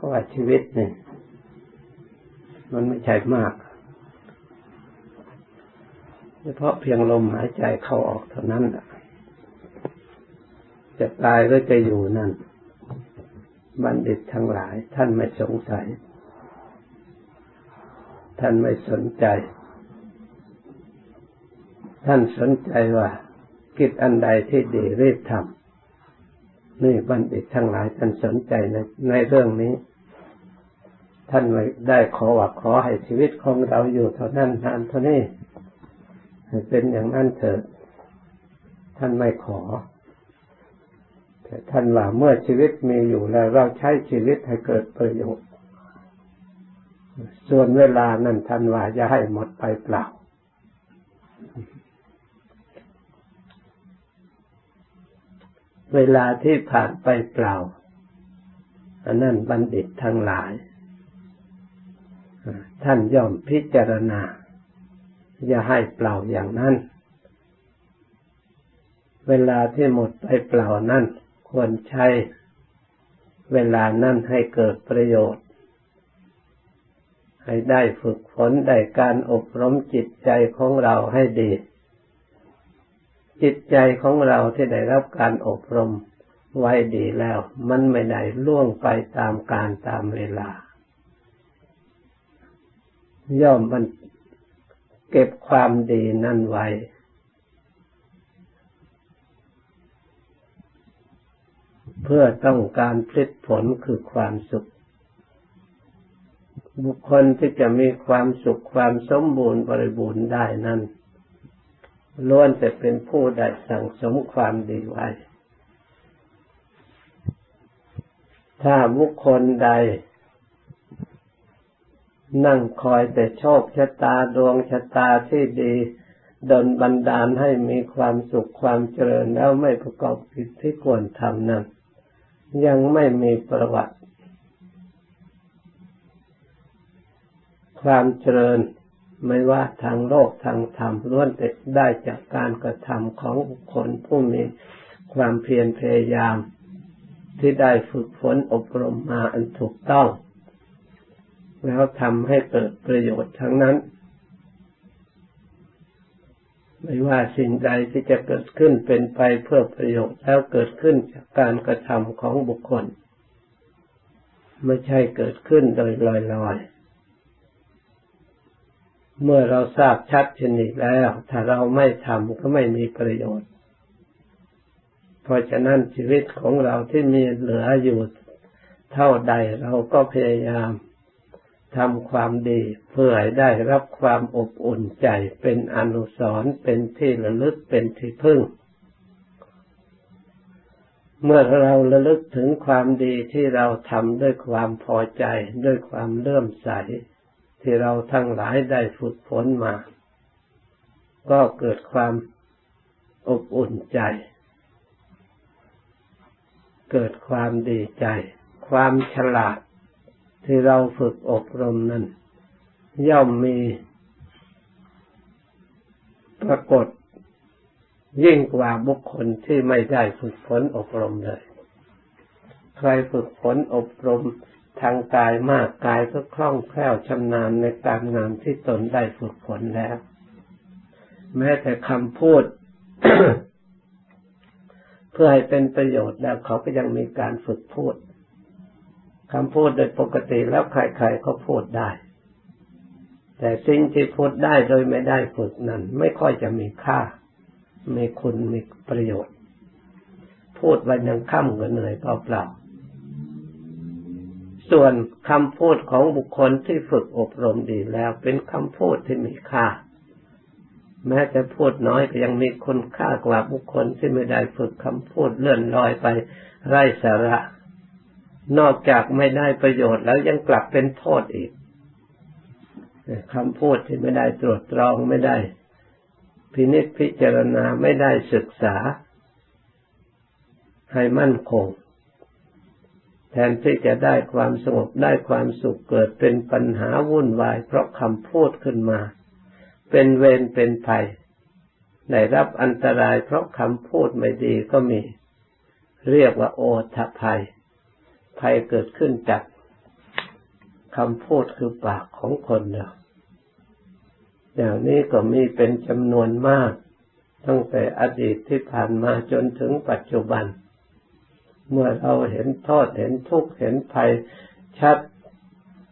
เขาว่าชีวิตเนี่ยมันไม่ใช่มากเฉพาะเพียงลมหายใจเข้าออกเท่านั้นจะตายก็จะอยู่นั่น บัณฑิตทั้งหลาย ท่านไม่สงสัย ท่านไม่สนใจ ท่านสนใจว่า กิจอันใดที่ดีรีบทำนี่บัณฑิตทั้งหลายท่านสนใจในในเรื่องนี้ ท่านไม่ได้ขอว่าขอให้ชีวิตของเราอยู่เท่านั้นนานเท่านี้เป็นอย่างนั้นเถิด ท่านไม่ขอ แต่ท่านว่าเมื่อชีวิตมีอยู่แล้วเราใช้ชีวิตให้เกิดประโยชน์ ส่วนเวลานั้นท่านว่าจะให้หมดไปเปล่า เวลาที่ผ่านไปเปล่าอันนั้นบัณฑิตทั้งหลาย ท่านย่อมพิจารณา อย่าให้เปล่าอย่างนั้น เวลาที่หมดไปเปล่านั้นควรใช้เวลานั้นให้เกิดประโยชน์ ให้ได้ฝึกฝนได้การอบรมจิตใจของเราให้ดี จิตใจของเราที่ได้รับการอบรมไว้ดีแล้ว มันไม่ได้ล่วงไปตามการตามเวลา ย่อมมันเก็บความดีนั่นไว้ เพื่อต้องการผลิตผลคือความสุข บุคคลที่จะมีความสุขความสมบูรณ์บริบูรณ์ได้นั้นล้วนแต่เป็นผู้ได้สั่งสมความดีไว้ ถ้าบุคคลใด นั่งคอยแต่โชคชะตาดวงชะตาที่ดีดนบันดาลให้มีความสุขความเจริญแล้วไม่ประกอบกิจที่ควรทำนั้น ยังไม่มีประวัติ ความเจริญไม่ว่าทางโลกทางธรรมล้วนแต่ได้จากการกระทำของคคลผู้มีความเพียรพยายาม ที่ได้ฝึกฝนอบรมมาอันถูกต้อง แล้วทำให้เกิดประโยชน์ทั้งนั้น ไม่ว่าสิ่งใดที่จะเกิดขึ้นเป็นไปเพื่อประโยชน์แล้วเกิดขึ้นจากการกระทำของบุคคล ไม่ใช่เกิดขึ้นโดยลอยๆเมื่อเราทราบชัดชนิดแล้ว ถ้าเราไม่ทำก็ไม่มีประโยชน์ เพราะฉะนั้นชีวิตของเราที่มีเหลืออยู่เท่าใดเราก็พยายาม ทำความดีเพื่อให้ได้รับความอบอุ่นใจเป็นอนุสรณ์เป็นที่ระลึกเป็นที่พึ่ง เมื่อเราระลึกถึงความดีที่เราทำด้วยความพอใจด้วยความเลื่อมใส ที่เราทั้งหลายได้ฝึกฝนมา ก็เกิดความอบอุ่นใจ เกิดความดีใจ ความฉลาด ที่เราฝึกอบรมนั้น ย่อมมีปรากฏยิ่งกว่าบุคคลที่ไม่ได้ฝึกฝนอบรมเลย ใครฝึกฝนอบรมทางกายมากกายก็คล่องแคล่วชำนาญในการงานที่ตนได้ฝึกฝนแล้ว แม้แต่คำพูด เพื่อให้เป็นประโยชน์แล้วเขาก็ยังมีการฝึกพูด คำพูดโดยปกติแล้วใครๆก็พูดได้ แต่สิ่งที่พูดได้โดยไม่ได้ฝึกนั้น ไม่ค่อยจะมีค่า มีคุณมีประโยชน์ พูดไปยังค่ำก็เหนื่อยเปล่าๆส่วนคำพูดของบุคคลที่ฝึกอบรมดีแล้ว เป็นคำพูดที่มีค่า แม้จะพูดน้อยก็ยังมีคุณค่ากว่าบุคคลที่ไม่ได้ฝึกคำพูดเลื่อนลอยไปไร้สาระ นอกจากไม่ได้ประโยชน์แล้วยังกลับเป็นโทษอีกคำพูดที่ไม่ได้ตรวจตรองไม่ได้ พินิจพิจารณาไม่ได้ศึกษา ให้มั่นคง แทนที่จะได้ความสงบได้ความสุขเกิดเป็นปัญหาวุ่นวาย เพราะคำพูดขึ้นมา เป็นเวรเป็นภัยได้รับอันตรายเพราะคำพูดไม่ดีก็มี เรียกว่าโอทภัย ภัยเกิดขึ้นจากคำพูดคือปากของคนเราอย่างนี้ก็มีเป็นจำนวนมาก ตั้งแต่อดีตที่ผ่านมาจนถึงปัจจุบัน เมื่อเราเห็นโทษเห็นทุกข์เห็นภัยชัด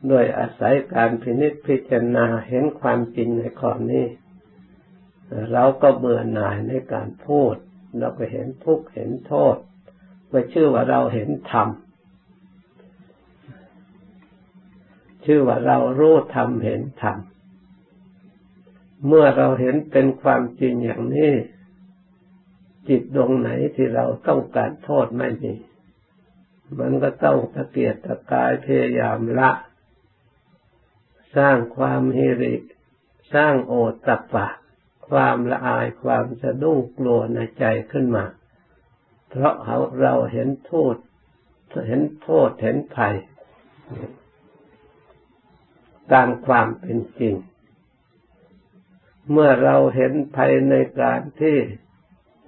โดยอาศัยการพินิจพิจารณาเห็นความจริงในข้อนี้ เราก็เบื่อหน่ายในการพูด เราก็เห็นทุกข์เห็นโทษไม่ชื่อว่าเราเห็นธรรม ชื่อว่าเรารู้ธรรมเห็นธรรมเมื่อเราเห็นเป็นความจริงอย่างนี้ จิตดวงไหนที่เราต้องการโทษไม่มี มันก็ต้องตะเกียกตะกายพยายามละ สร้างความเฮริ สร้างโอตตะปะ ความละอายความสะดุ้งกลัวในใจขึ้นมา เพราะเราเราเห็นโทษ เห็นโทษเห็นภัย ตามความเป็นจริง เมื่อเราเห็นภัยในการที่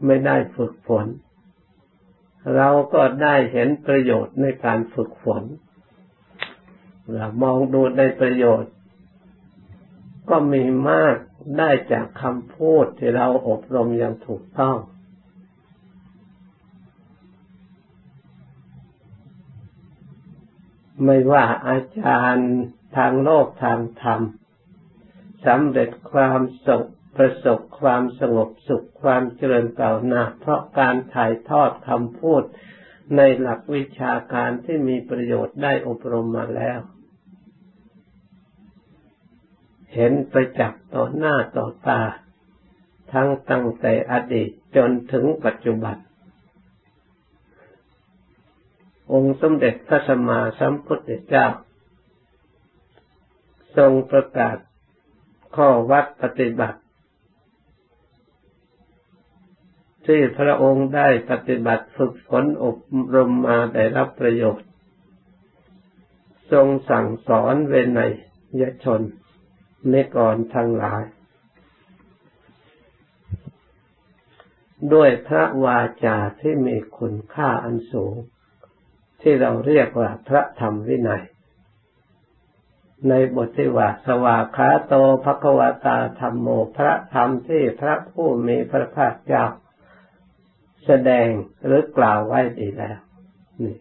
ไม่ได้ฝึกฝน เราก็ได้เห็นประโยชน์ในการฝึกฝน เรามองดูในประโยชน์ ก็มีมากได้จากคำพูดที่เราอบรมอย่างถูกต้องไม่ว่าอาจารย์ ทางโลกทางธรรมสำเร็จความสุขประสบความสงบสุขความเจริญเก่าหนาเพราะการถ่ายทอดคำพูดในหลักวิชาการที่มีประโยชน์ได้อบรมมาแล้ว เห็นไปจักต่อหน้าต่อตา ทั้งตั้งแต่อดีตจนถึงปัจจุบัน องค์สมเด็จพระสัมมาสัมพุทธเจ้า ทรงประกาศข้อวัดปฏิบัติ ที่พระองค์ได้ปฏิบัติฝึกฝนอบรมมาได้รับประโยชน์ ทรงสั่งสอนเวนยชนในก่อนทั้งหลาย ด้วยพระวาจาที่มีคุณค่าอันสูง ที่เราเรียกว่าพระธรรมวินัย ในบทที่ว่าสวาขาโตภควตาธรรมโมพระธรรมที่พระผู้มีพระภาคเจ้า แสดงหรือกล่าวไว้ดีแล้วนี่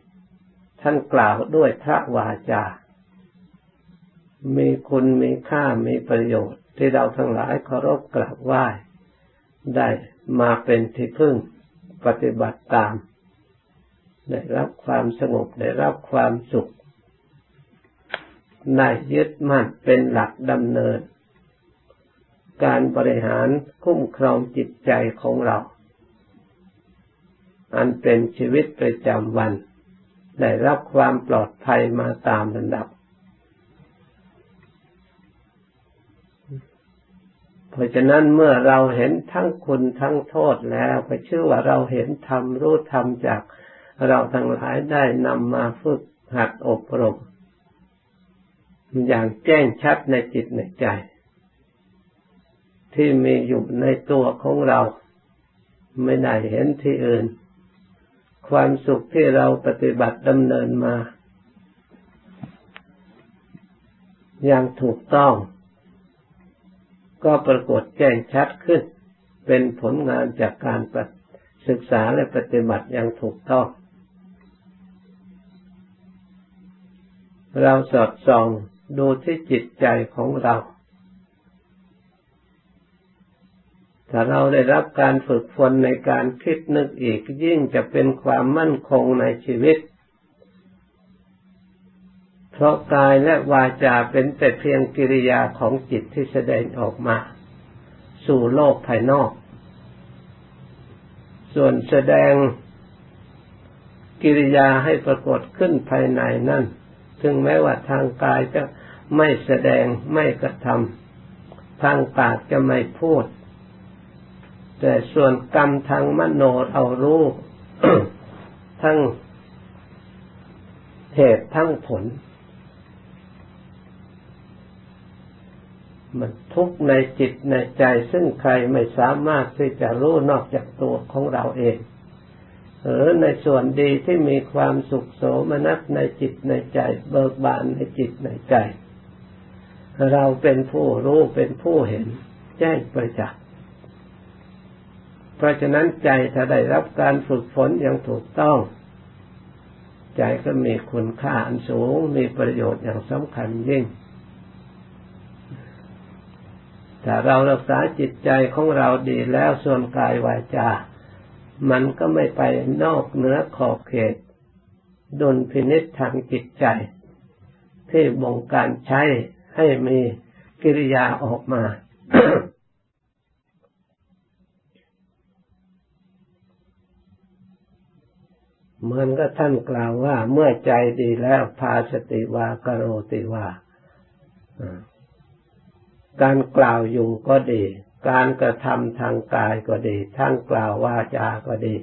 ท่านกล่าวด้วยพระวาจา มีคุณมีค่ามีประโยชน์ ที่เราทั้งหลายเคารพกราบไหว้ได้มาเป็นที่พึ่งปฏิบัติตาม ได้รับความสงบได้รับความสุข ได้ยึดมั่นเป็นหลักดำเนิน การบริหารคุ้มครองจิตใจของเรา อันเป็นชีวิตประจำวัน ได้รับความปลอดภัยมาตามลำดับ เพราะฉะนั้นเมื่อเราเห็นทั้งคุณทั้งโทษแล้วก็ชื่อว่าเราเห็นธรรมรู้ธรรมจากเราทั้งหลายได้นำมาฝึกหัดอบรม อย่างแจ้งชัดในจิตในใจ ที่มีอยู่ในตัวของเรา ไม่ได้เห็นที่อื่น ความสุขที่เราปฏิบัติดำเนินมา อย่างถูกต้อง ก็ปรากฏแจ้งชัดขึ้น เป็นผลงานจากการศึกษาและปฏิบัติอย่างถูกต้องเราสอดส่อง ดูที่จิตใจของเรา ถ้าเราได้รับการฝึกฝนในการคิดนึกอีกยิ่งจะเป็นความมั่นคงในชีวิต เพราะกายและวาจาเป็นแต่เพียงกิริยาของจิตที่แสดงออกมา สู่โลกภายนอก ส่วนแสดงกิริยาให้ปรากฏขึ้นภายในนั่นถึงแม้ว่าทางกายจะ ไม่แสดงไม่กระทำทางปากจะไม่พูด แต่ส่วนกรรมทางมโนเรารู้ทั้งเหตุทั้งผล มันทุกในจิตในใจซึ่งใครไม่สามารถที่จะรู้นอกจากตัวของเราเองเออในส่วนดีที่มีความสุขโสมนัสในจิตในใจ เบิกบานในจิตในใจ เราเป็นผู้รู้เป็นผู้เห็น แจ้งประจักษ์เพราะฉะนั้นใจถ้าได้รับการฝึกฝนอย่างถูกต้อง ใจก็มีคุณค่าอันสูงมีประโยชน์อย่างสำคัญยิ่งถ้าเรารักษาจิตใจของเราดีแล้วส่วนกายวาจา มันก็ไม่ไปนอกเหนือขอบเขตดนพินิษทางจิตใจ ที่บงการใช้ ให้มีกิริยาออกมาเหมือนก็ท่านกล่าวว่า เมื่อใจดีแล้วพาสติวากโรติวาการกล่าวอยู่ก็ดี การกระทำทางกายก็ดีทั้งกล่าววาจาก็ดี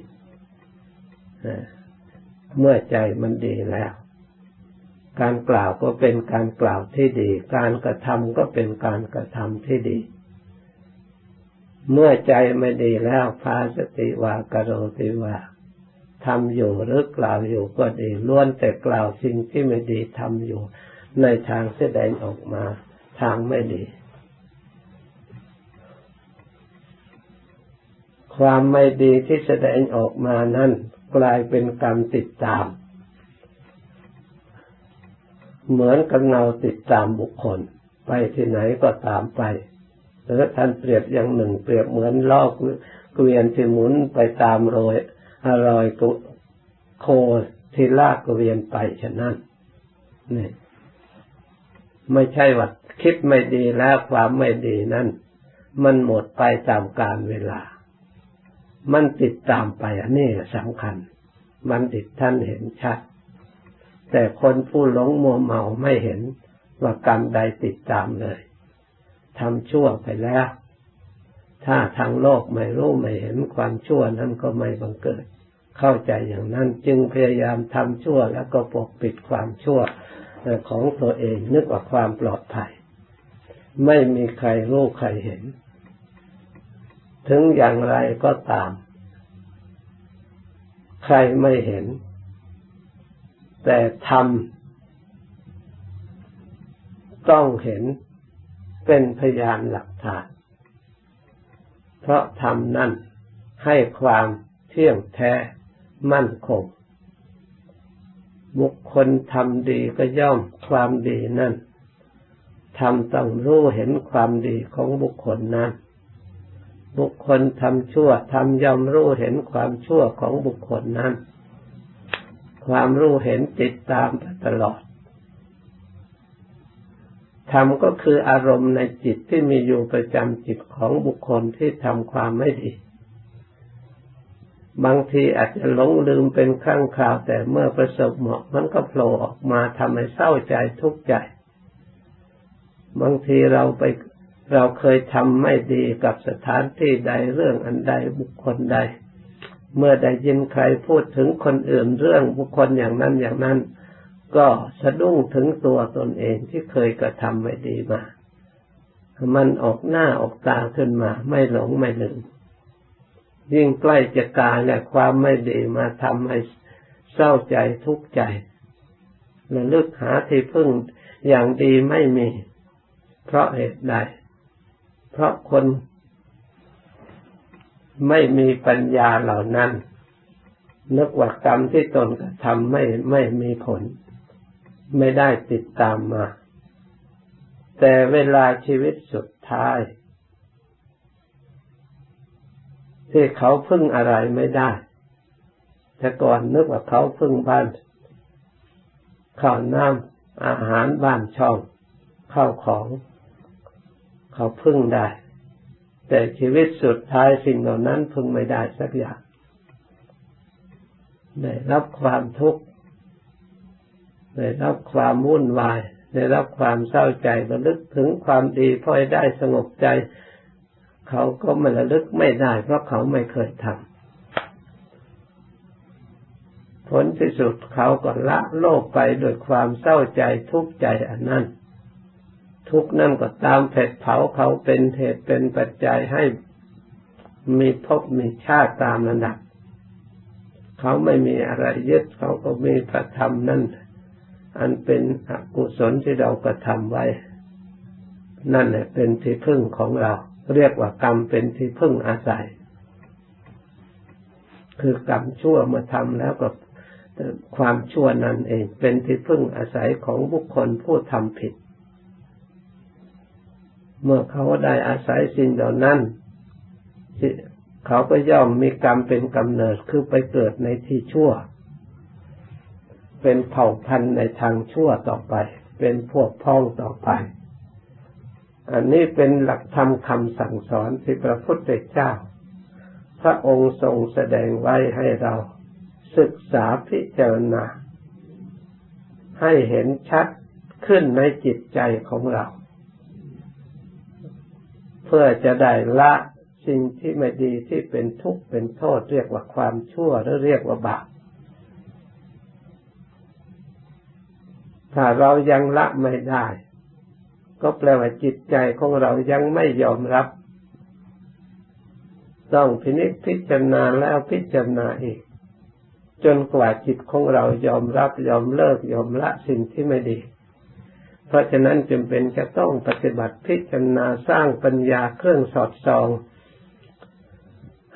เมื่อใจมันดีแล้ว การกล่าวก็เป็นการกล่าวที่ดี การกระทำก็เป็นการกระทำที่ดี เมื่อใจไม่ดีแล้วพาสติวากโรติวาทำอยู่หรือกล่าวอยู่ก็ดีล้วนแต่กล่าวสิ่งที่ไม่ดีทำอยู่ ในทางแสดงออกมาทางไม่ดี ความไม่ดีที่แสดงออกมานั้นกลายเป็นกรรมติดตาม เหมือนกับเงาติดตามบุคคล ไปที่ไหนก็ตามไปหรือท่านเปรียบอย่างหนึ่ง เปรียบเหมือนลอกเกวียนที่หมุนไปตามโรยอร่อยกุโคที่ลากเกวียนไปฉะนั้นนี่ไม่ใช่ว่าคิดไม่ดีแล้วความไม่ดีนั้น มันหมดไปตามกาลเวลา มันติดตามไปอันนี้สำคัญ มันติดท่านเห็นชัด แต่คนผู้หลงมัวเมาไม่เห็นว่ากรรมใดติดตามเลยทำชั่วไปแล้ว ถ้าทางโลกไม่รู้ไม่เห็นความชั่วนั้นก็ไม่บังเกิด เข้าใจอย่างนั้นจึงพยายามทำชั่วแล้วก็ปกปิดความชั่วของตัวเองนึกว่าความปลอดภัย ไม่มีใครรู้ใครเห็น ถึงอย่างไรก็ตาม ใครไม่เห็น แต่ทำต้องเห็นเป็นพยานหลักฐาน เพราะทำนั่นให้ความเที่ยงแท้มั่นคง บุคคลทำดีก็ย่อมความดีนั่นทำต้องรู้เห็นความดีของบุคคลนั้น บุคคลทำชั่วทำย่อมรู้เห็นความชั่วของบุคคลนั้น ความรู้เห็นติดตามตลอดธรรมก็คืออารมณ์ในจิตที่มีอยู่ประจำจิตของบุคคลที่ทำความไม่ดี บางทีอาจจะหลงลืมเป็นครั้งคราวแต่เมื่อประสบเหมาะมันก็โผล่ออกมาทำให้เศร้าใจทุกข์ใจ บางทีเราไปเราเคยทำไม่ดีกับสถานที่ใดเรื่องอันใดบุคคลใด เมื่อได้ยินใครพูดถึงคนอื่นเรื่องบุคคลอย่างนั้นอย่างนั้น ก็สะดุ้งถึงตัวตนเองที่เคยกระทำไม่ดีมา มันออกหน้าออกตาขึ้นมา ไม่หลงไม่ลืมยิ่งใกล้จะกายและความไม่ดีมาทำให้เศร้าใจทุกข์ใจระลึกหาที่พึ่งอย่างดีไม่มี เพราะเหตุใด เพราะคน ไม่มีปัญญาเหล่านั้น นึกว่ากรรมที่ตนกระทำไม่ไม่มีผล ไม่ได้ติดตามมา แต่เวลาชีวิตสุดท้าย ที่เขาพึ่งอะไรไม่ได้ แต่ก่อนนึกว่าเขาพึ่งบ้านข้าวน้ำอาหารบ้านช่องข้าวของ เขาพึ่งได้ แต่ชีวิตสุดท้ายสิ่งเหล่านั้นพึงไม่ได้สักอย่างได้รับความทุกข์ได้รับความวุ่นวาย ได้รับความเศร้าใจระลึกถึงความดีพอได้สงบใจ เขาก็ไม่ระลึกไม่ได้ เพราะเขาไม่เคยทำผลที่สุดเขาก็ละโลกไปโดยความเศร้าใจทุกข์ใจอันนั้น ทุกนั่นก็ตามเผดเผาเขาเป็นเหตุเป็นปัจจัยให้มีภพมีชาติตามระดับ เขาไม่มีอะไรยึดเขาก็มีพระธรรมนั่น อันเป็นอกุศลที่เรากระทำไว้ นั่นแหละเป็นที่พึ่งของเรา เรียกว่ากรรมเป็นที่พึ่งอาศัย คือกรรมชั่วมาทำแล้วก็ความชั่วนั่นเอง เป็นที่พึ่งอาศัยของบุคคลผู้ทำผิด เมื่อเขาได้อาศัยสิ่งเหล่านั้นเขาก็ย่อมมีกรรมเป็นกำเนิดคือไปเกิดในที่ชั่ว เป็นเผ่าพันธุ์ในทางชั่วต่อไป เป็นพวกพ้องต่อไป อันนี้เป็นหลักธรรมคำสั่งสอนที่พระพุทธเจ้า พระองค์ทรงแสดงไว้ให้เราศึกษาพิจารณาให้เห็นชัดขึ้นในจิตใจของเรา เพื่อจะได้ละสิ่งที่ไม่ดีที่เป็นทุกข์เป็นโทษเรียกว่าความชั่วหรือเรียกว่าบาปถ้าเรายังละไม่ได้ ก็แปลว่าจิตใจของเรายังไม่ยอมรับ ต้องพินิจพิจารณาแล้วพิจารณาอีก จนกว่าจิตของเรายอมรับยอมเลิกยอมละสิ่งที่ไม่ดี เพราะฉะนั้นจึงเป็นจะต้องปฏิบัติพิจารณาสร้างปัญญาเครื่องสอดส่อง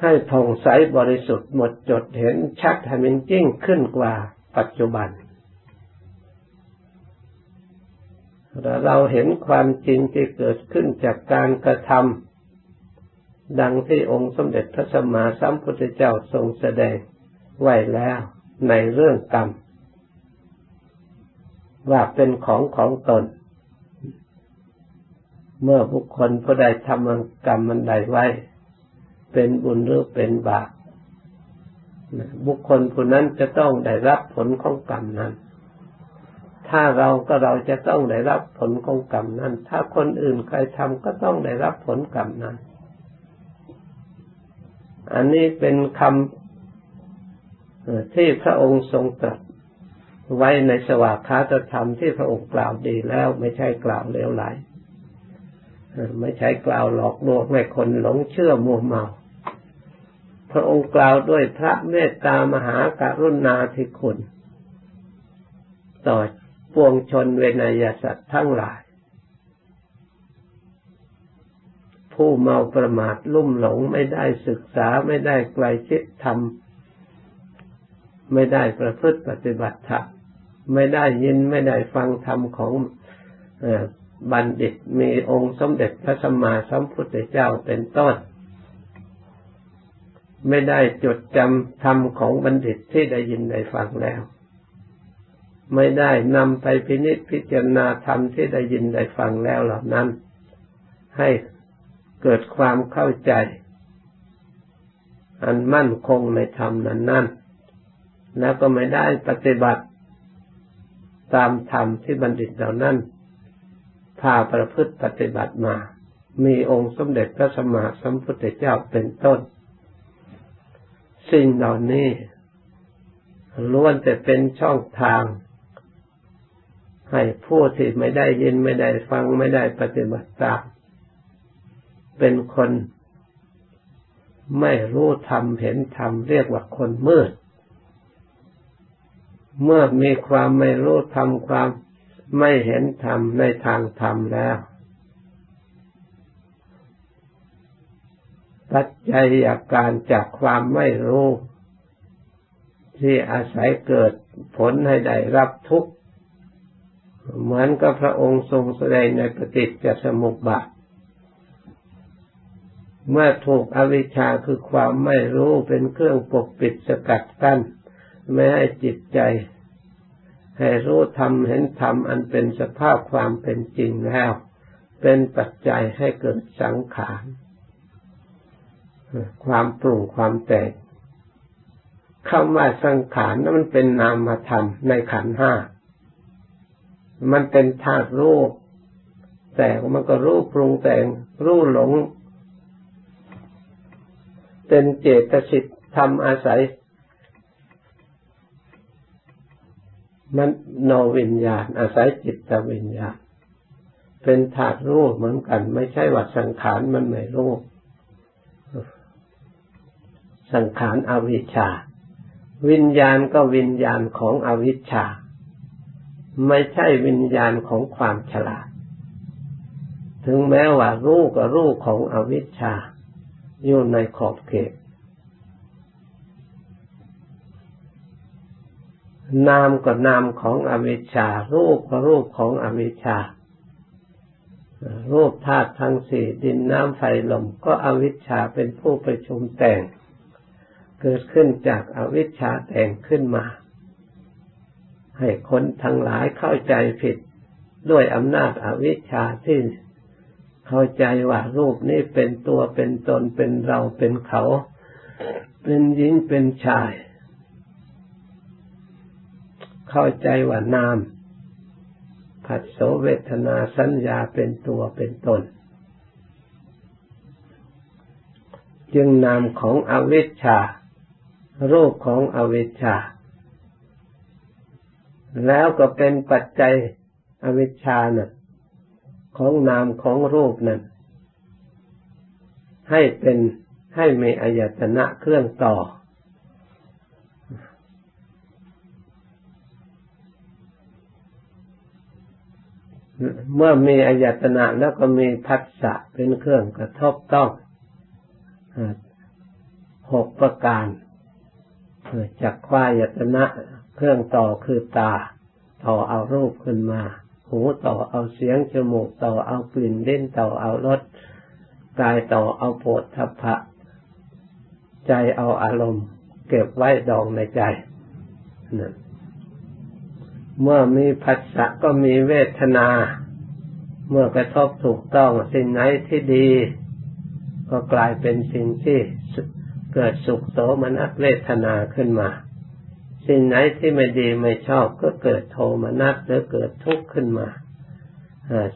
ให้ผ่องใสบริสุทธิ์หมดจดเห็นชัดให้มันยิ่งขึ้นกว่าปัจจุบันเราเห็นความจริงที่เกิดขึ้นจากการกระทำดังที่องค์สมเด็จพระสัมมาสัมพุทธเจ้าทรงแสดงไว้แล้วในเรื่องกรรม ว่าเป็นของของตน เมื่อบุคคลผู้ใดทำกรรมมันใดไว้ เป็นบุญหรือเป็นบาปบุคคลผู้นั้นจะต้องได้รับผลของกรรมนั้น ถ้าเราก็เราจะต้องได้รับผลของกรรมนั้น ถ้าคนอื่นใครทำก็ต้องได้รับผลกรรมนั้น อันนี้เป็นคำที่พระองค์ทรงตรัส ไว้ในสวากขาตธรรมที่พระองค์กล่าวดีแล้วไม่ใช่กล่าวเลวไหลไม่ใช่กล่าวหลอกลวงให้คนหลงเชื่อมัวเมา พระองค์กล่าวด้วยพระเมตตามหาการุณาธิคุณ ต่อปวงชนเวนยสัตว์ทั้งหลาย ผู้เมาประมาทลุ่มหลงไม่ได้ศึกษาไม่ได้ไกลชิดธรรม ไม่ได้ประพฤติปฏิบัติธรรม ไม่ได้ยินไม่ได้ฟังธรรมของบัณฑิตมีองค์สมเด็จพระสัมมาสัมพุทธเจ้าเป็นต้น ไม่ได้จดจำธรรมของบัณฑิตที่ได้ยินได้ฟังแล้ว ไม่ได้นำไปพินิจพิจารณาธรรมที่ได้ยินได้ฟังแล้วเหล่านั้น ให้เกิดความเข้าใจ อันมั่นคงในธรรมนั้นนั้นแล้วก็ไม่ได้ปฏิบัติ ตามธรรมที่บัณฑิตเหล่านั้นพาประพฤติปฏิบัติมา มีองค์สมเด็จพระสัมมาสัมพุทธเจ้าเป็นต้น สิ่งเหล่านี้ล้วนแต่เป็นช่องทาง ให้ผู้ที่ไม่ได้ยินไม่ได้ฟังไม่ได้ปฏิบัติตามเป็นคนไม่รู้ธรรมเห็นธรรมเรียกว่าคนมืด เมื่อมีความไม่รู้ธรรมความไม่เห็นธรรมในทางธรรมแล้วปัจจัยอาการจากความไม่รู้ ที่อาศัยเกิดผลให้ได้รับทุกข์ เหมือนกับพระองค์ทรงแสดงในปฏิจจสมุปบาทเมื่อถูกอวิชชาคือความไม่รู้เป็นเครื่องปกปิดสกัดกั้น ไม่ให้จิตใจ ให้รู้ธรรมเห็นธรรมอันเป็นสภาพความเป็นจริงแล้ว เป็นปัจจัยให้เกิดสังขารความปรุงความแตกคำว่าสังขารนั้นมันเป็นนามธรรมในขันห้า มันเป็นธาตุรูป แต่มันก็รูปปรุงแต่งรูปหลง เป็นเจตสิกทำอาศัย มันโนวิญญาณ อาศัยจิตวิญญาณ เป็นธาตุรูปเหมือนกัน ไม่ใช่ว่าสังขารมันไม่รูป สังขารอวิชชา วิญญาณก็วิญญาณของอวิชชา ไม่ใช่วิญญาณของความฉลาด ถึงแม้ว่ารู้ก็รู้ของอวิชชา อยู่ในขอบเขต นามก็นามของอวิชชา รูปก็รูปของอวิชชา รูปธาตุทั้งสี่ดินน้ำไฟลมก็อวิชชาเป็นผู้ประชุมแต่ง เกิดขึ้นจากอวิชชาแต่งขึ้นมา ให้คนทั้งหลายเข้าใจผิดด้วยอำนาจอวิชชาที่เข้าใจว่ารูปนี้เป็นตัวเป็นตนเป็นเราเป็นเขา เป็นหญิงเป็นชาย เข้าใจว่านามผัสโสเวทนาสัญญาเป็นตัวเป็นตน จึงนามของอวิชชารูปของอวิชชา แล้วก็เป็นปัจจัยอวิชชานะ่ะของนามของรูปนั้น ให้เป็นให้มีอายตนะเครื่องต่อ เมื่อมีอายตนะแล้วก็มีพัสสะเป็นเครื่องกระทบต้องหกประการจักควายตนะเครื่องต่อคือตา ต่อเอารูปขึ้นมา หูต่อเอาเสียงจมูกต่อเอากลิ่นเล่นต่อเอารสกายต่อเอาโผฏฐัพพะ ใจเอาอารมณ์ เก็บไว้ดองในใจนะ เมื่อมีผัสสะก็มีเวทนา เมื่อกระทบถูกต้องสิ่งไหนที่ดี ก็กลายเป็นสิ่งที่เกิดสุขโสมนัสเวทนาขึ้นมา สิ่งไหนที่ไม่ดีไม่ชอบก็เกิดโทมนัสหรือเกิดทุกข์ขึ้นมา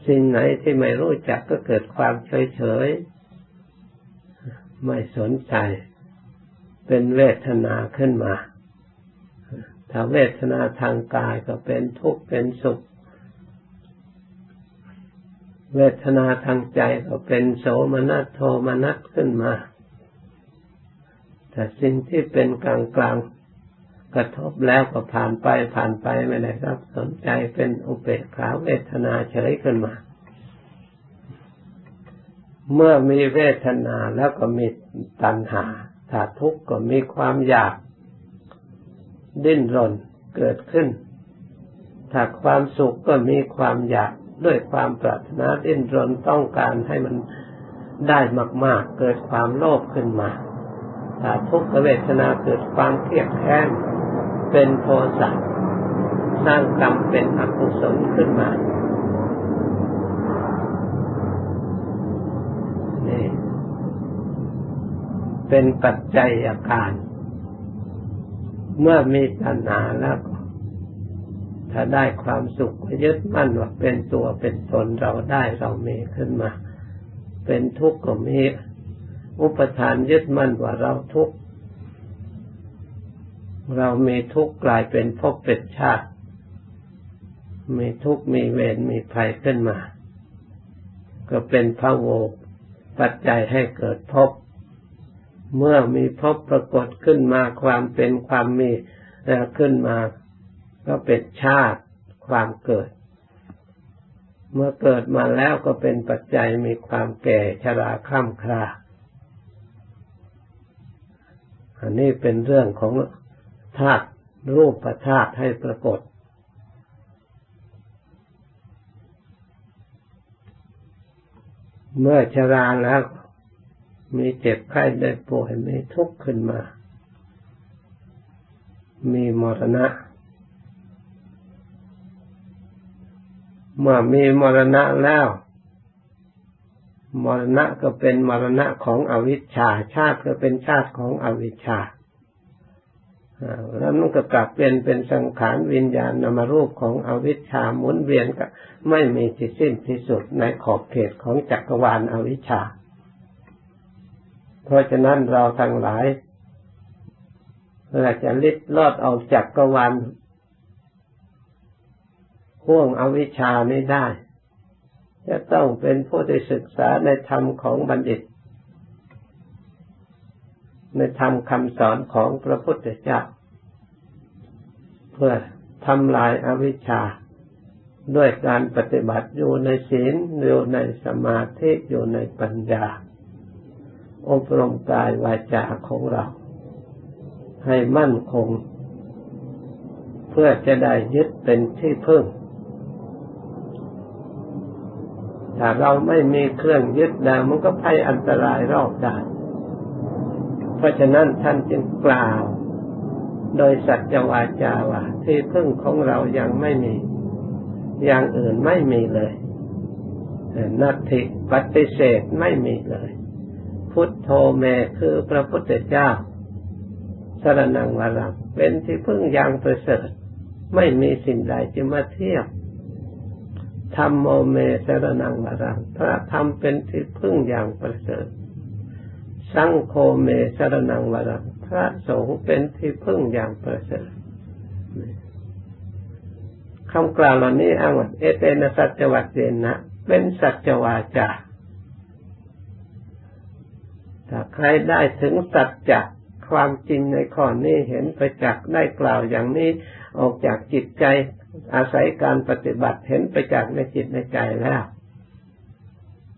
สิ่งไหนที่ไม่รู้จักก็เกิดความเฉยเฉยไม่สนใจ เป็นเวทนาขึ้นมา ถ้าเวทนาทางกายก็เป็นทุกข์เป็นสุข เวทนาทางใจก็เป็นโสมนัสโทมนัสขึ้นมา แต่สิ่งที่เป็นกลางกลางกระทบแล้วก็ผ่านไปผ่านไปไม่ได้รับสนใจเป็นอุเบกขาเวทนาเฉยขึ้นมา เมื่อมีเวทนาแล้วก็มีตัณหาถ้าทุกข์ก็มีความอยาก ดิ้นรนเกิดขึ้น ถ้าความสุขก็มีความอยากด้วยความปรารถนาดิ้นรนต้องการให้มันได้มาก ๆ เกิดความโลภขึ้นมา ถ้าทุกขเวทนาเกิดความเครียดแค้นเป็นโทสะสร้างกรรมเป็นอกุศลขึ้นมานี่เป็นปัจจัยอาการ เมื่อมีตัณหาแล้วถ้าได้ความสุขยึดมั่นว่าเป็นตัวเป็นตนเราได้เรามีขึ้นมา เป็นทุกข์ก็มีอุปทานยึดมั่นว่าเราทุกข์เรามีทุกข์กลายเป็นภพเป็นชาติ มีทุกข์มีเวรมีภัยขึ้นมา ก็เป็นพระโวปัจจัยให้เกิดภพ เมื่อมีภพปรากฏขึ้นมาความเป็นความมีขึ้นมาก็เป็นชาติความเกิด เมื่อเกิดมาแล้วก็เป็นปัจจัยมีความแก่ชราข้ามคราอันนี้เป็นเรื่องของธาตุรูปธาตุให้ปรากฏ เมื่อชราแล้ว มีเจ็บไข้ได้ป่วยมีทุกข์ขึ้นมา มีมรณะ เมื่อมีมรณะแล้ว มรณะก็เป็นมรณะของอวิชชา ชาติก็เป็นชาติของอวิชชาแล้วมันก็กลับเป็นเป็นสังขารวิญญาณนามรูปของอวิชชาหมุนเวียนก็ไม่มีที่สิ้นที่สุดในขอบเขตของจักรวาลอวิชชา เพราะฉะนั้นเราทั้งหลายเราจะลิดลอดออกจากกวาลห่วงอวิชชานี้ได้ จะต้องเป็นผู้ที่ศึกษาในธรรมของบัณฑิต ในธรรมคำสอนของพระพุทธเจ้า เพื่อทำลายอาวิชชาด้วยการปฏิบัติอยู่ในศีลอยู่ในสมาธิอยู่ในปัญญา อบรมกายวาจาของเรา ให้มั่นคง เพื่อจะได้ยึดเป็นที่พึ่ง ถ้าเราไม่มีเครื่องยึดแล้วมันก็ภัยอันตรายรอบด้านเพราะฉะนั้นท่านจึงกล่าว โดยสัจวาจาว่าที่พึ่งของเรายังไม่มี อย่างอื่นไม่มีเลยนัตถิปฏิเสธไม่มีเลย พุทโธเมคือพระพุทธเจ้าสรนังวรังเป็นที่พึ่งอย่างประเสริฐไม่มีสิ่งใดจะมาเทียบธรรมโมเมสรนังวรังพระธรรมเป็นที่พึ่งอย่างประเสริฐสังโฆเมสรนังวรังพระสงฆ์เป็นที่พึ่งอย่างประเสริฐคำกล่าวเหล่านี้อ้างว่าเอเตนะสัจวัตเจนะเป็นสัจวาจา ถ้าใครได้ถึงสัจจะความจริงในข้อนี้เห็นไปจากได้กล่าวอย่างนี้ออกจากจิตใจอาศัยการปฏิบัติเห็นไปจากในจิตในใจแล้ว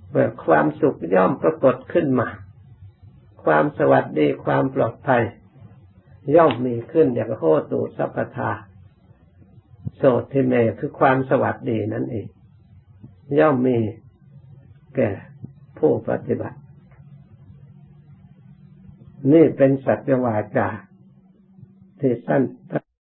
เมื่อความสุขย่อมปรากฏขึ้นมา ความสวัสดีความปลอดภัย ย่อมมีขึ้นอย่างโคตูสัพทาโสติเมคือความสวัสดีนั่นเองย่อมมีแก่ผู้ปฏิบัติ นี่เป็นสัจวาจาที่สั้น